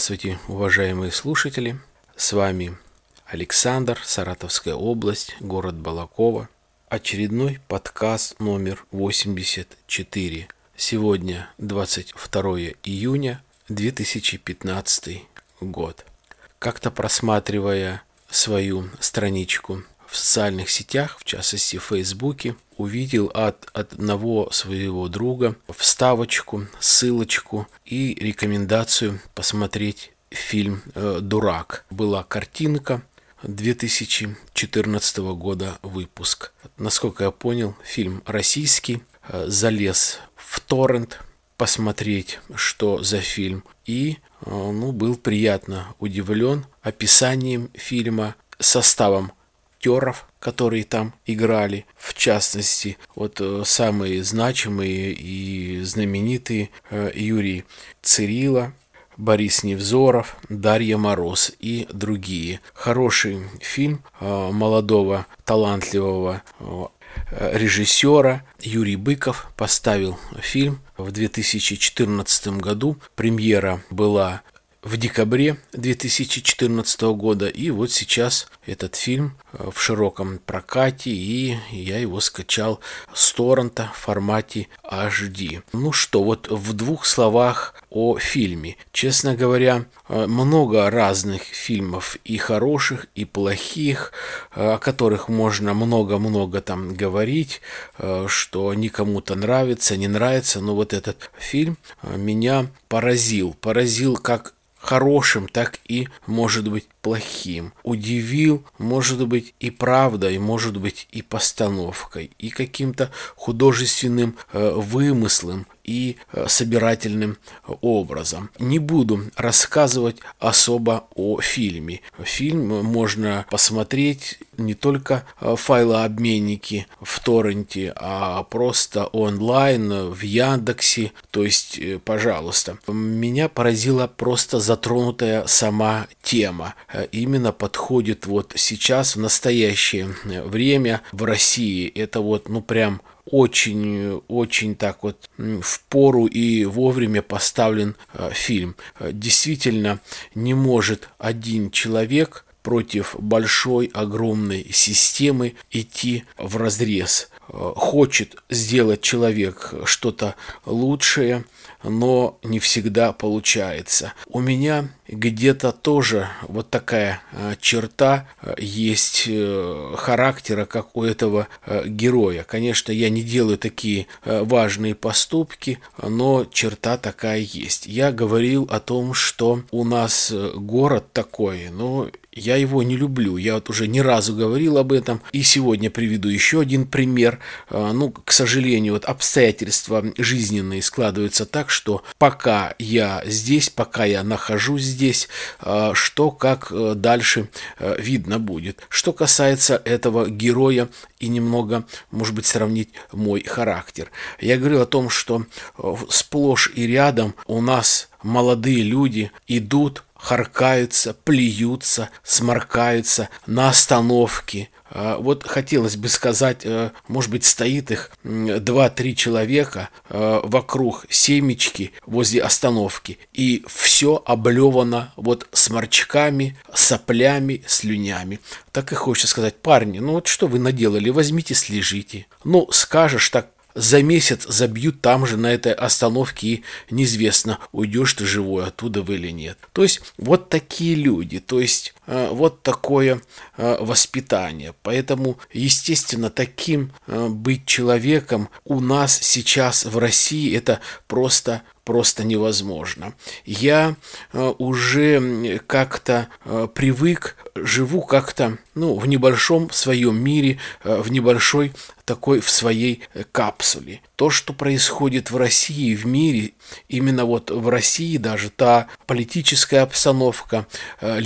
Здравствуйте, уважаемые слушатели. С вами Александр, Саратовская область, город Балакова. Очередной подкаст номер 84. Сегодня 22 июня 2015 год. Как-то просматривая свою страничку в социальных сетях, в частности в Фейсбуке, увидел от одного своего друга вставочку, ссылочку и рекомендацию посмотреть фильм э, «Дурак». Была картинка 2014 года выпуск. Насколько я понял, фильм российский. Э, залез в торрент посмотреть, что за фильм. И э, ну, был приятно удивлен описанием фильма, составом актеров, которые там играли. В частности, вот э, самые значимые и знаменитые э, Юрий Цирила, Борис Невзоров, Дарья Мороз и другие. Хороший фильм э, молодого, талантливого режиссера Юрий Быков поставил фильм в 2014 году. Премьера была в декабре 2014 года. И вот сейчас этот фильм в широком прокате, и я его скачал с торрента в формате HD. Ну что, вот в двух словах о фильме. Честно говоря, э, много разных фильмов и хороших, и плохих, э, о которых можно много-много там говорить, что они кому-то нравится, не нравится, но вот этот фильм меня поразил. Поразил как хорошим, так и, может быть, плохим. Удивил, может быть, и правдой, может быть, и постановкой, и каким-то художественным э, вымыслом, и э, собирательным образом. Не буду рассказывать особо о фильме. Фильм можно посмотреть не только в файлообменнике в торренте, а просто онлайн в Яндексе. То есть, э, пожалуйста. Меня поразила просто затронутая сама тема. Э, именно подходит вот сейчас, в настоящее время в России. Это вот, ну, прям очень-очень так вот в пору и вовремя поставлен э, фильм. Э, действительно, не может один человек против большой, огромной системы идти в разрез. Э, хочет сделать человек что-то лучшее, но не всегда получается. У меня где-то тоже вот такая э, черта э, есть характера, как у этого героя. Конечно, я не делаю такие важные поступки, но черта такая есть. Я говорил о том, что у нас город такой, но я его не люблю. Я вот уже ни разу говорил об этом. И сегодня приведу еще один пример. А, ну, к сожалению, вот обстоятельства жизненные складываются так, что пока я здесь, пока я нахожусь здесь, а, что как э, дальше э, видно будет. Что касается этого героя и немного, может быть, сравнить мой характер. Я говорил о том, что э, сплошь и рядом у нас молодые люди идут харкаются, плюются, сморкаются на остановке. А, вот хотелось бы сказать, э, может быть, стоит их два-три человека э, вокруг семечки возле остановки, и все облевано вот сморчками, соплями, слюнями. Так и хочется сказать, парни, ну вот что вы наделали, возьмите, слежите. Ну, скажешь так за месяц забьют там же, на этой остановке, и неизвестно, уйдешь ты живой оттуда вы или нет. То есть вот такие люди, то есть вот такое э, воспитание. Поэтому, естественно, таким э, быть человеком у нас сейчас в России это просто просто невозможно. Я уже как-то привык, живу как-то ну, в небольшом своем мире, в небольшой такой в своей э, капсуле. То, что происходит в России, в мире, именно вот в России даже та политическая обстановка, э,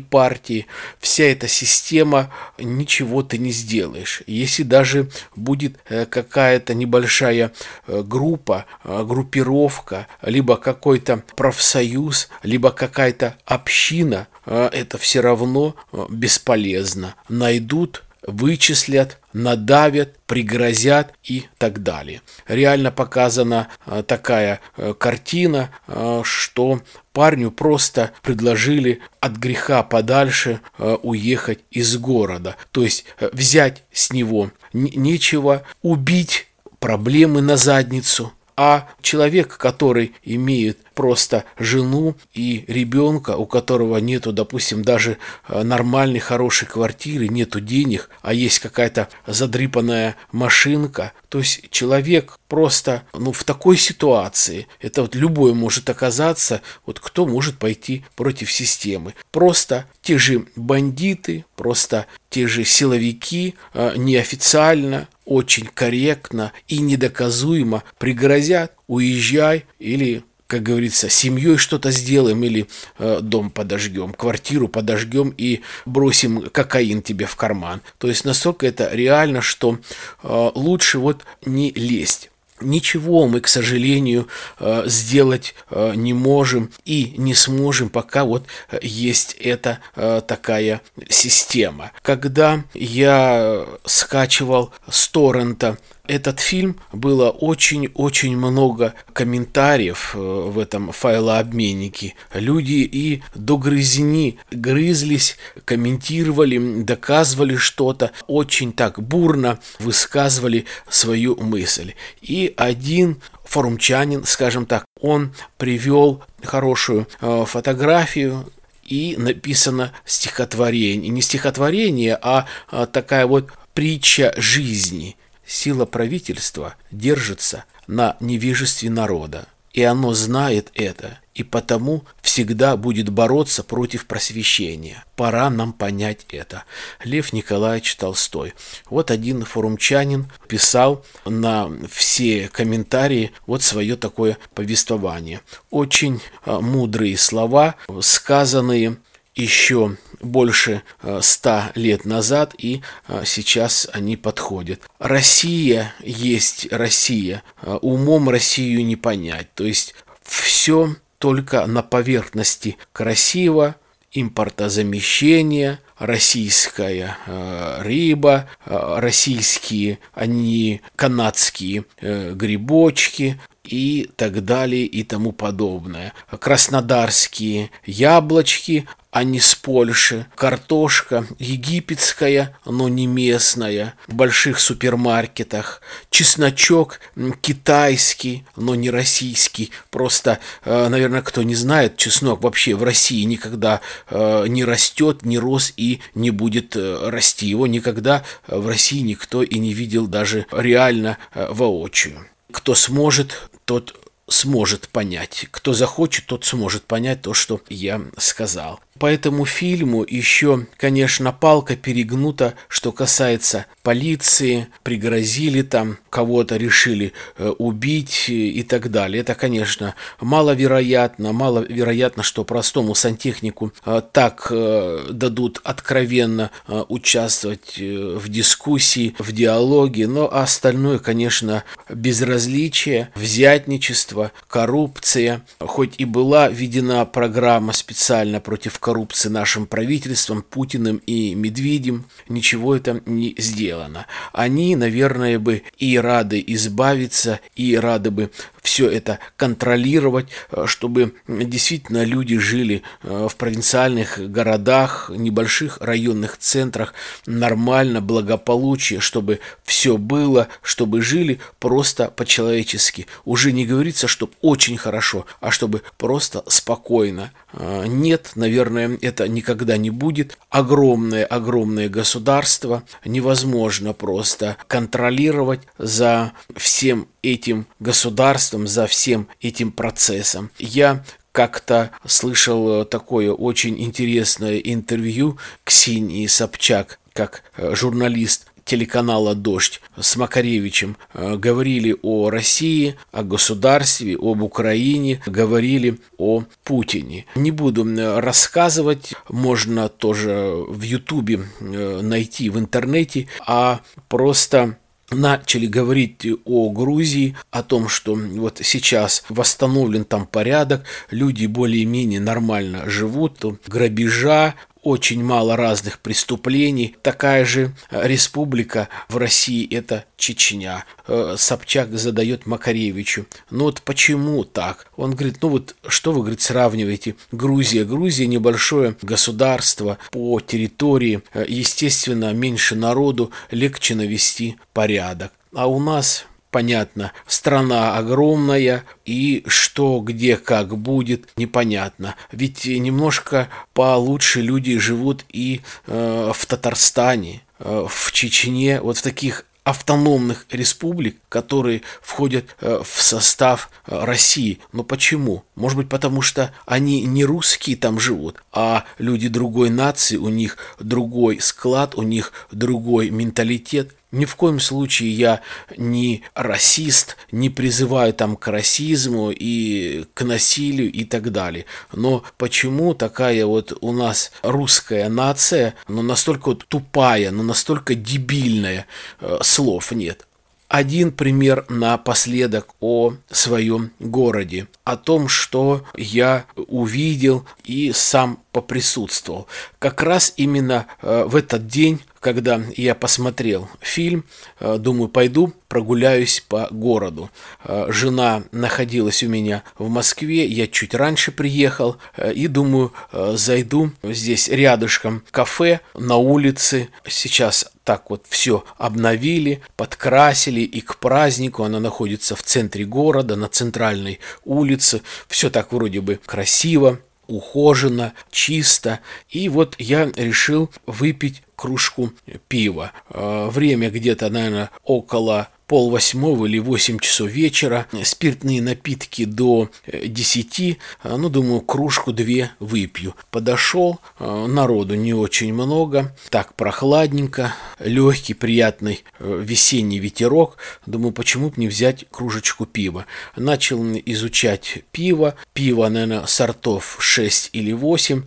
партии, вся эта система, ничего ты не сделаешь. Если даже будет э, какая-то небольшая группа, группировка, либо какой-то профсоюз, либо какая-то община, это все равно бесполезно. Найдут вычислят, надавят, пригрозят и так далее. Реально показана э, такая э, картина, э, что парню просто предложили от греха подальше уехать из города. То есть взять с него нечего, убить проблемы на задницу – а человек, который имеет просто жену и ребенка, у которого нету, допустим, даже э, нормальной, хорошей квартиры, нету денег, а есть какая-то задрипанная машинка, то есть человек просто, ну, в такой ситуации, это вот любой может оказаться, вот кто может пойти против системы. Просто те же бандиты, просто те же силовики э, неофициально очень корректно и недоказуемо пригрозят, уезжай или как говорится, семьей что-то сделаем или э, дом подожгем, квартиру подожгем и бросим кокаин тебе в карман. То есть настолько это реально, что э, лучше вот не лезть. Ничего мы, к сожалению, э, сделать э, не можем и не сможем, пока вот э, есть эта такая система. Когда я скачивал с торрента этот фильм было очень-очень много комментариев в этом файлообменнике. Люди и до грызни грызлись, комментировали, доказывали что-то, очень так бурно высказывали свою мысль. И один форумчанин, скажем так, он привел хорошую э, фотографию и написано стихотворение. Не стихотворение, а, а такая вот притча жизни. Сила правительства держится на невежестве народа. И оно знает это, и потому всегда будет бороться против просвещения. Пора нам понять это. Лев Николаевич Толстой. Вот один форумчанин писал на все комментарии вот свое такое повествование. Очень а, мудрые слова, сказанные еще больше э, ста лет назад, и э, сейчас они подходят. Россия есть Россия. Э, умом Россию не понять. То есть все только на поверхности красиво, импортозамещение, российская э, рыба, э, российские, они канадские э, грибочки, и так далее и тому подобное. Краснодарские яблочки, а не с Польши. Картошка египетская, но не местная, в больших супермаркетах. Чесночок китайский, но не российский. Просто, э, наверное, кто не знает, чеснок вообще в России никогда э, не растет, не рос и не будет э, расти. Его никогда в России никто и не видел даже реально воочию. Кто сможет, тот сможет понять. Кто захочет, тот сможет понять то, что я сказал. По этому фильму еще, конечно, палка перегнута, что касается полиции, пригрозили там, кого-то решили э, убить и так далее. Это, конечно, маловероятно. Маловероятно, что простому сантехнику э, так э, дадут откровенно участвовать в дискуссии, в диалоге. Но остальное, конечно, безразличие, взятничество, коррупция. Хоть и была введена программа специально против коррупции, коррупции нашим правительством, Путиным и Медведем, ничего это не сделано. Они, наверное, бы и рады избавиться, и рады бы все это контролировать, э, чтобы действительно люди жили э, в провинциальных городах, небольших районных центрах нормально, благополучие, чтобы все было, чтобы жили просто по-человечески. Уже не говорится, чтобы очень хорошо, а чтобы просто спокойно. Э, нет, наверное, это никогда не будет. Огромное-огромное государство невозможно просто контролировать за всем этим государством, за всем этим процессом. Я как-то слышал такое очень интересное интервью Ксении Собчак, как э, журналист телеканала «Дождь» с Макаревичем э, говорили о России, о государстве, об Украине, говорили о Путине. Не буду рассказывать, можно тоже в Ютубе э, найти в интернете, а просто начали говорить о Грузии, о том, что вот сейчас восстановлен там порядок, люди более-менее нормально живут, грабежа, очень мало разных преступлений. Такая же республика в России – это Чечня. Э, Собчак задает Макаревичу. Ну вот почему так? Он говорит, ну вот что вы, говорит, сравниваете? Грузия. Грузия небольшое государство по территории. Э, естественно, меньше народу, легче навести порядок. А у нас понятно, страна огромная, и что, где, как будет, непонятно. Ведь немножко получше люди живут и э, в Татарстане, э, в Чечне, вот в таких автономных республик, которые входят э, в состав э, России. Но почему? Может быть, потому что они не русские там живут, а люди другой нации, у них другой склад, у них другой менталитет. Ни в коем случае я не расист, не призываю там к расизму и к насилию и так далее. Но почему такая вот у нас русская нация, но настолько тупая, но настолько дебильная, э, слов нет. Один пример напоследок о своем городе, о том, что я увидел и сам поприсутствовал. Как раз именно э, в этот день когда я посмотрел фильм, э, думаю, пойду прогуляюсь по городу. Э, жена находилась у меня в Москве, я чуть раньше приехал э, и думаю, зайду здесь рядышком кафе на улице. Сейчас так вот все обновили, подкрасили и к празднику она находится в центре города, на центральной улице. Все так вроде бы красиво ухоженно, чисто. И вот я решил выпить кружку пива. Э, время где-то, наверное, около пол восьмого или восемь часов вечера, спиртные напитки до э, десяти, э, ну, думаю, кружку-две выпью. Подошел, народу не очень много, так прохладненько, легкий, приятный весенний ветерок. Думаю, почему бы не взять кружечку пива. Начал изучать пиво, пиво, наверное, сортов 6 или 8.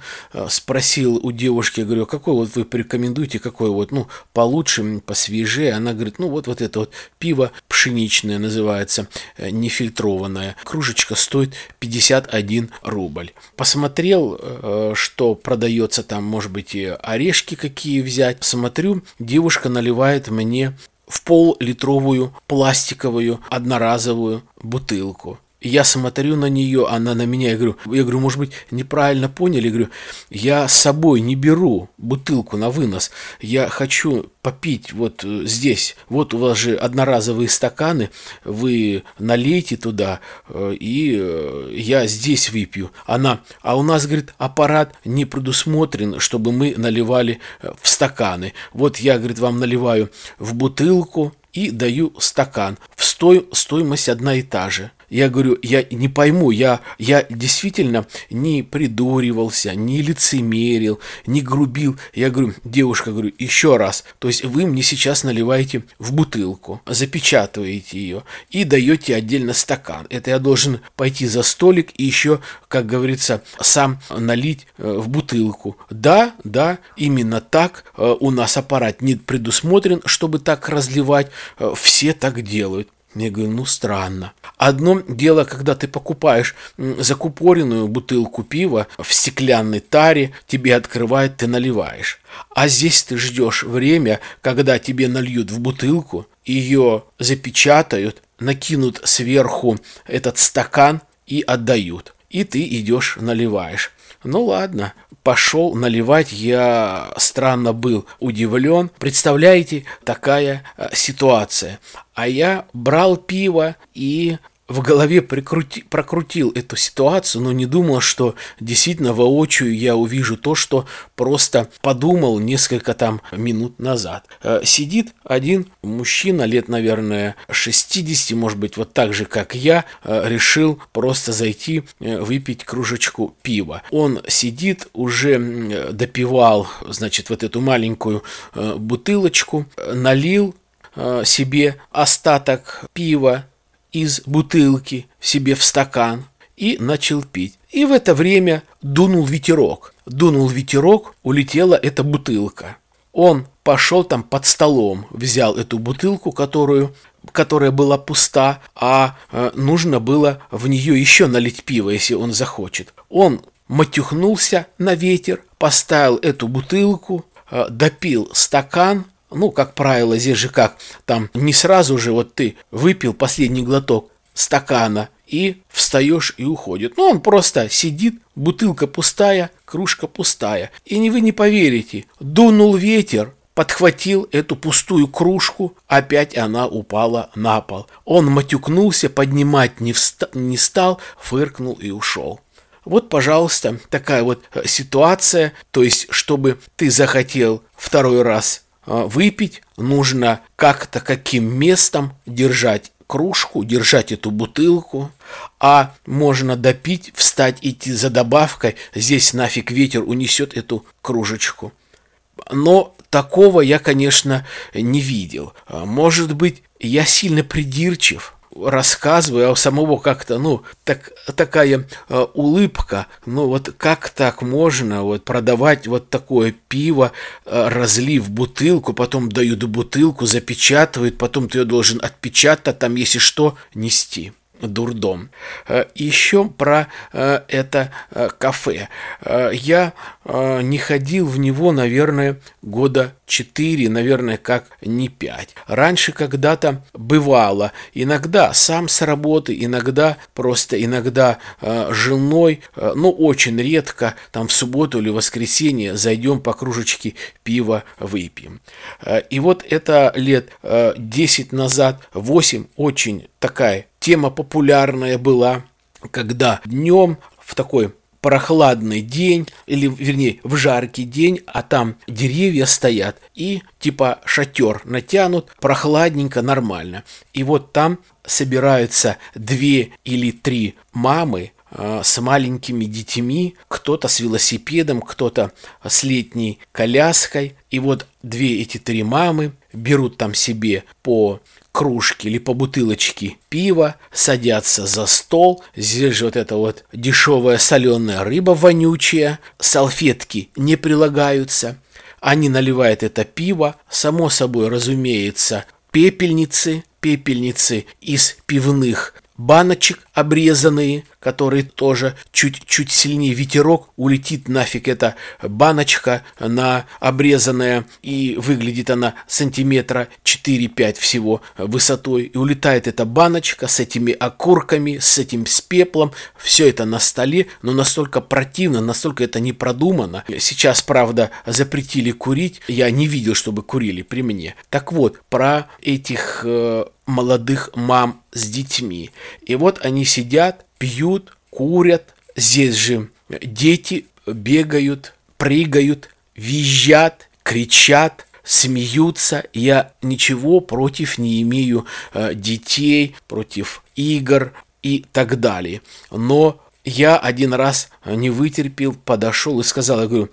Спросил у девушки, говорю, какой вот вы порекомендуете рекомендуете какое вот, ну, получше, посвежее. Она говорит, ну, вот, вот это вот пиво пшеничное называется, э, нефильтрованное. Кружечка стоит 51 рубль. Посмотрел, э, что продается там, может быть, и орешки какие взять. Смотрю, девушка наливает мне в пол-литровую пластиковую одноразовую бутылку я смотрю на нее, она на меня, я говорю, я говорю, может быть, неправильно поняли, я говорю, я с собой не беру бутылку на вынос, я хочу попить вот э, здесь, вот у вас же одноразовые стаканы, вы налейте туда, э, и э, я здесь выпью. Она, а у нас, говорит, аппарат не предусмотрен, чтобы мы наливали в стаканы. Вот я, говорит, вам наливаю в бутылку, и даю стакан. В стой, стоимость одна и та же. Я говорю, я не пойму, я, я действительно не придуривался, не лицемерил, не грубил. Я говорю, девушка, говорю, еще раз. То есть вы мне сейчас наливаете в бутылку, запечатываете ее и даете отдельно стакан. Это я должен пойти за столик и еще, как говорится, сам налить э, в бутылку. Да, да, именно так. Э, у нас аппарат не предусмотрен, чтобы так разливать. Э, все так делают. Я говорю, ну странно. Одно дело, когда ты покупаешь закупоренную бутылку пива в стеклянной таре, тебе открывают, ты наливаешь. А здесь ты ждешь время, когда тебе нальют в бутылку, ее запечатают, накинут сверху этот стакан и отдают. И ты идешь наливаешь. Ну ладно, пошел наливать, я странно был удивлен. Представляете, такая э, ситуация. А я брал пиво и в голове прикрути, прокрутил эту ситуацию, но не думал, что действительно воочию я увижу то, что просто подумал несколько там минут назад. Э, сидит один мужчина лет, наверное, 60, может быть, вот так же, как я, э, решил просто зайти э, выпить кружечку пива. Он сидит, уже допивал, значит, вот эту маленькую бутылочку, налил себе остаток пива, из бутылки себе в стакан и начал пить. И в это время дунул ветерок. Дунул ветерок, улетела эта бутылка. Он пошел там под столом, взял эту бутылку, которую которая была пуста, а э, нужно было в нее еще налить пиво, если он захочет. Он матюхнулся на ветер, поставил эту бутылку, э, допил стакан, ну, как правило, здесь же как, там не сразу же вот ты выпил последний глоток стакана и встаешь и уходит. Ну, он просто сидит, бутылка пустая, кружка пустая. И вы не поверите, дунул ветер, подхватил эту пустую кружку, опять она упала на пол. Он матюкнулся, поднимать не, вста- не стал, фыркнул и ушел. Вот, пожалуйста, такая вот э, ситуация. То есть, чтобы ты захотел второй раз выпить, нужно как-то каким местом держать кружку, держать эту бутылку, а можно допить, встать, идти за добавкой, здесь нафиг ветер унесет эту кружечку. Но такого я, конечно, не видел. А, может быть, я сильно придирчив, рассказываю, а у самого как-то, ну, так, такая э, улыбка, ну, вот как так можно вот продавать вот такое пиво, э, разлив бутылку, потом дают бутылку, запечатывают, потом ты ее должен отпечатать, там, если что, нести дурдом. Э, Еще про э, это э, кафе. Я не ходил в него, наверное, года 4, наверное, как не 5. Раньше когда-то бывало, иногда сам с работы, иногда просто иногда женой, но очень редко, там в субботу или воскресенье зайдем по кружечке пива выпьем. И вот это лет 10 назад, 8, очень такая тема популярная была, когда днем в такой прохладный день, или, вернее, в жаркий день, а там деревья стоят, и типа шатер натянут, прохладненько, нормально. И вот там собираются две или три мамы, а, с маленькими детьми, кто-то с велосипедом, кто-то с летней коляской. И вот две эти три мамы берут там себе по кружки или по бутылочке пива, садятся за стол, здесь же вот эта вот дешевая соленая рыба вонючая, салфетки не прилагаются, они наливают это пиво, само собой разумеется, пепельницы, пепельницы из пивных баночек обрезанные, которые тоже чуть-чуть сильнее ветерок, улетит нафиг эта баночка на обрезанная, и выглядит она сантиметра 4-5 всего высотой, и улетает эта баночка с этими окурками, с этим с пеплом, все это на столе, но настолько противно, настолько это не продумано. Сейчас, правда, запретили курить, я не видел, чтобы курили при мне. Так вот, про этих э, молодых мам с детьми. И вот они сидят, пьют, курят. Здесь же дети бегают, прыгают, визжат, кричат, смеются. Я ничего против не имею э, детей, против игр и так далее. Но я один раз не вытерпел, подошел и сказал, я говорю, «Э,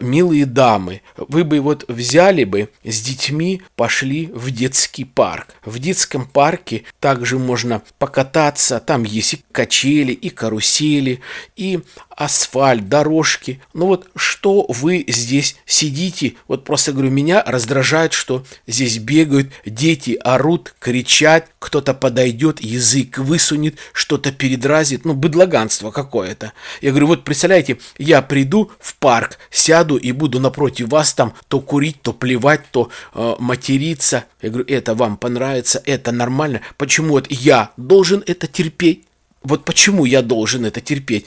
милые дамы, вы бы вот взяли бы с детьми, пошли в детский парк. В детском парке также можно покататься, там есть и качели, и карусели, и асфальт, дорожки. Ну вот что вы здесь сидите? Вот просто говорю, меня раздражает, что здесь бегают дети, орут, кричат, кто-то подойдет, язык высунет, что-то передразит, ну быдлаганство какое-то. Я говорю, вот представляете, я приду в парк, и буду напротив вас там то курить, то плевать, то э, материться. Я говорю, это вам понравится, это нормально. Почему вот я должен это терпеть? Вот почему я должен это терпеть?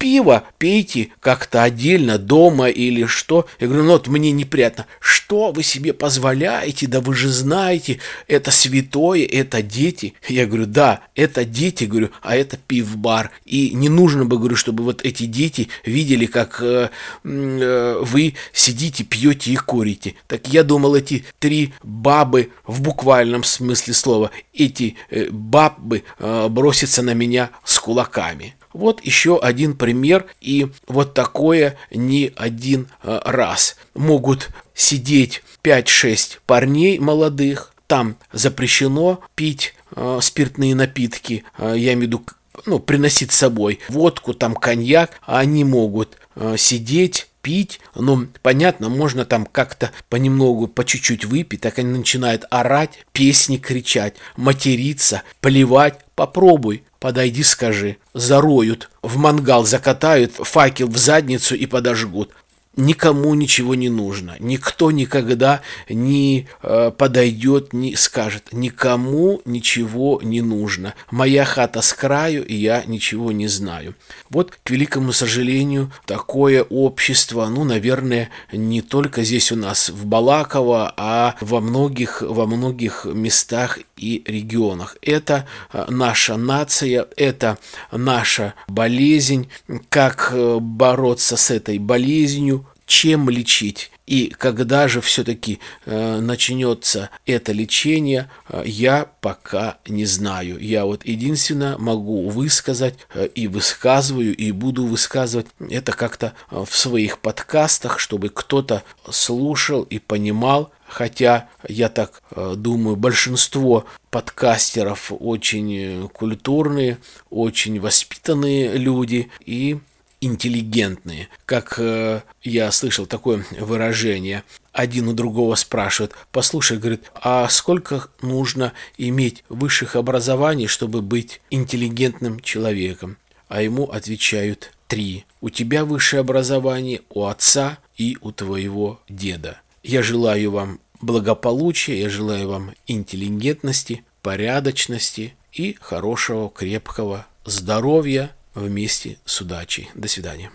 Пиво пейте как-то отдельно дома или что. Я говорю, ну вот мне неприятно. Что вы себе позволяете? Да вы же знаете, это святое, это дети. Я говорю, да, это дети, говорю, а это пивбар. И не нужно бы, говорю, чтобы вот эти дети видели, как э, э, вы сидите, пьете и курите. Так я думал, эти три бабы в буквальном смысле слова, эти э, бабы э, бросятся на меня с кулаками. Вот еще один пример, и вот такое не один э, раз. Могут сидеть 5-6 парней молодых, там запрещено пить э, спиртные напитки, э, я имею в виду ну, приносить с собой водку, там коньяк, а они могут э, сидеть пить, ну, понятно, можно там как-то понемногу, по чуть-чуть выпить, так они начинают орать, песни кричать, материться, плевать, попробуй, Подойди, скажи. Зароют, в мангал закатают, факел в задницу и подожгут. Никому ничего не нужно. Никто никогда не э, подойдет, не скажет, никому ничего не нужно. Моя хата с краю, и я ничего не знаю. Вот, к великому сожалению, такое общество, ну, наверное, не только здесь у нас в Балаково, а во многих, во многих местах и регионах. Это э, наша нация, это наша болезнь. Как э, бороться с этой болезнью, чем лечить и когда же все-таки э, начнется это лечение, э, я пока не знаю. Я вот единственно могу высказать э, и высказываю, и буду высказывать это как-то э, в своих подкастах, чтобы кто-то слушал и понимал, Хотя, я так э, думаю, большинство подкастеров очень э, культурные, очень воспитанные люди и интеллигентные. Как э, я слышал такое выражение, один у другого спрашивает, послушай, говорит, а сколько нужно иметь высших образований, чтобы быть интеллигентным человеком? А ему отвечают три. У тебя высшее образование, у отца и у твоего деда. Я желаю вам благополучия, я желаю вам интеллигентности, порядочности и хорошего, крепкого здоровья, вместе с удачей. До свидания.